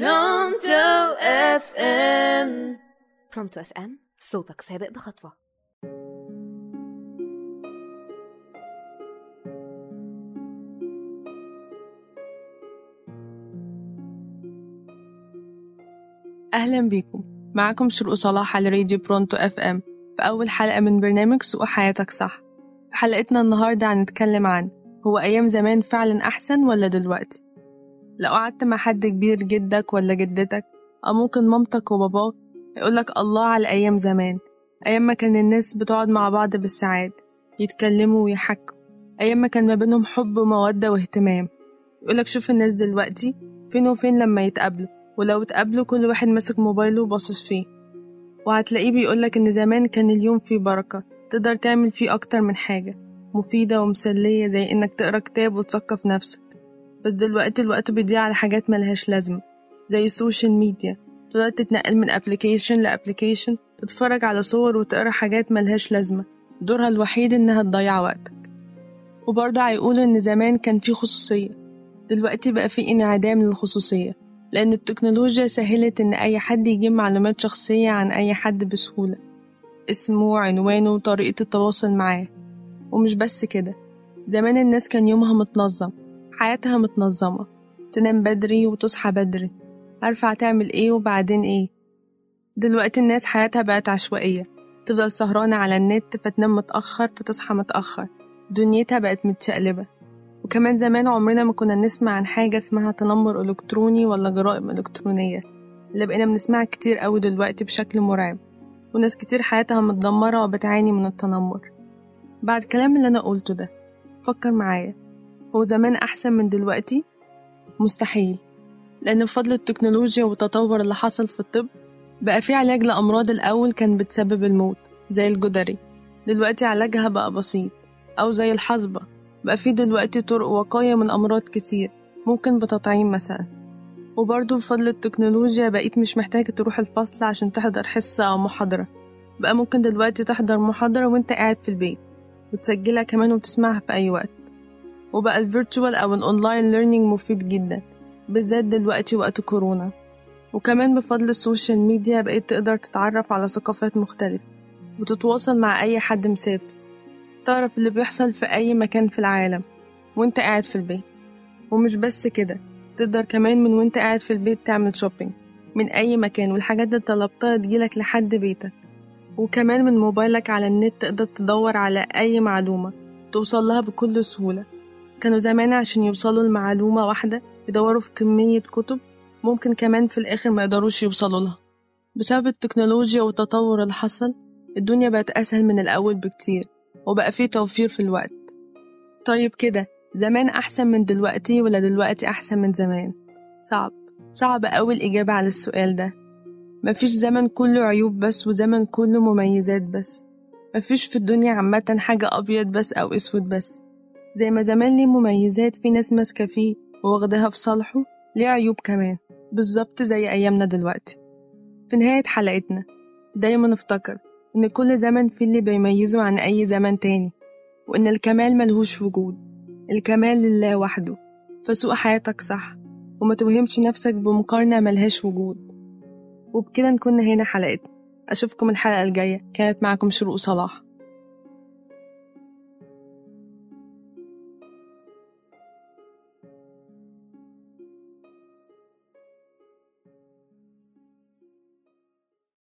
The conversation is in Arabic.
Pronto FM. Pronto FM صوتك سابق بخطوة. أهلا بيكم. معكم شروق صلاح على راديو Pronto FM. في أول حلقة من برنامج سوق حياتك صح. في حلقتنا النهاردة هنتكلم عن هو أيام زمان فعلا أحسن ولا دلوقتي؟ لو قعدت مع حد كبير جدك ولا جدتك أو ممكن مامتك وباباك يقولك الله على أيام زمان أيام ما كان الناس بتقعد مع بعض بالساعات يتكلموا ويحكوا أيام ما كان ما بينهم حب ومودة واهتمام. يقولك شوف الناس دلوقتي فين وفين لما يتقابلوا ولو اتقابلوا كل واحد ماسك موبايله وباصص فيه. وهتلاقيه بيقولك إن زمان كان اليوم فيه بركة تقدر تعمل فيه أكتر من حاجة مفيدة ومسلية زي إنك تقرأ كتاب وتثقف نفسك. بس دلوقتي الوقت بيضيع على حاجات ملهاش لازمة زي ال social media تقدر تتنقل من application ل application تتفرج على صور وتقرأ حاجات ملهاش لازمة. دورها الوحيد إنها تضيع وقتك. وبرضه هيقولوا إن زمان كان في خصوصية. دلوقتي بقى في انعدام للخصوصية لأن التكنولوجيا سهلت إن أي حد يجيب معلومات شخصية عن أي حد بسهولة. اسمه وعنوانه وطريقة التواصل معاه. ومش بس كده زمان الناس كان يومها متنظم. حياتها متنظمة. تنام بدري وتصحى بدري. عارفة هتعمل إيه وبعدين إيه. دلوقتي الناس حياتها بقت عشوائية. تفضل سهرانة على النت فتنام متأخر فتصحى متأخر. دنيتها بقت متشقلبة. وكمان زمان عمرنا ما كنا نسمع عن حاجة اسمها تنمر إلكتروني ولا جرائم إلكترونية. اللي بقينا بنسمعها كتير قوي دلوقتي بشكل مرعب. وناس كتير حياتها متدمرة وبتعاني من التنمر. بعد الكلام اللي أنا قلته ده فكر معايا. هو زمان أحسن من دلوقتي؟ مستحيل لأن بفضل التكنولوجيا والتطور اللي حصل في الطب بقى في علاج لأمراض الأول كان بتسبب الموت زي الجدري. دلوقتي علاجها بقى بسيط أو زي الحصبة. بقى في دلوقتي طرق وقاية من أمراض كتير ممكن بتطعيم مثلا. وبرضه بفضل التكنولوجيا بقيت مش محتاجة تروح الفصل عشان تحضر حصة أو محاضرة. بقى ممكن دلوقتي تحضر محاضرة وأنت قاعد في البيت وتسجلها كمان وتسمعها في أي وقت. وبقى ال virtual أو ال online learning مفيد جدا بالذات دلوقتي وقت كورونا. وكمان بفضل ال social media بقيت تقدر تتعرف على ثقافات مختلفة وتتواصل مع أي حد مسافر. تعرف اللي بيحصل في أي مكان في العالم وأنت قاعد في البيت. ومش بس كده تقدر كمان من وأنت قاعد في البيت تعمل شوبينج من أي مكان والحاجات اللي طلبتها تجيلك لحد بيتك. وكمان من موبايلك على النت تقدر تدور على أي معلومة توصل لها بكل سهولة. كانوا زمان عشان يوصلوا لمعلومة واحدة يدوروا في كمية كتب ممكن كمان في الآخر ما يقدروش يوصلوا لها. بسبب التكنولوجيا والتطور اللي حصل الدنيا بقت أسهل من الأول بكتير وبقى فيه توفير في الوقت. طيب كده زمان أحسن من دلوقتي ولا دلوقتي أحسن من زمان؟ صعب. صعب أوي الإجابة على السؤال ده. مفيش زمن كله عيوب بس وزمن كله مميزات بس. مفيش في الدنيا عامة حاجة أبيض بس أو أسود بس. زي ما زمان ليه مميزات في ناس ماسكة فيه وواخداها في صالحه ليه عيوب كمان. بالظبط زي أيامنا دلوقتي. في نهاية حلقتنا دايما نفتكر إن كل زمن فيه اللي بيميزه عن أي زمن تاني وإن الكمال ملهوش وجود. الكمال لله وحده. فسوق حياتك صح وما توهمش نفسك بمقارنة ملهاش وجود. وبكده نكون هنا حلقتنا. أشوفكم الحلقة الجاية. كانت معكم شروق صلاح.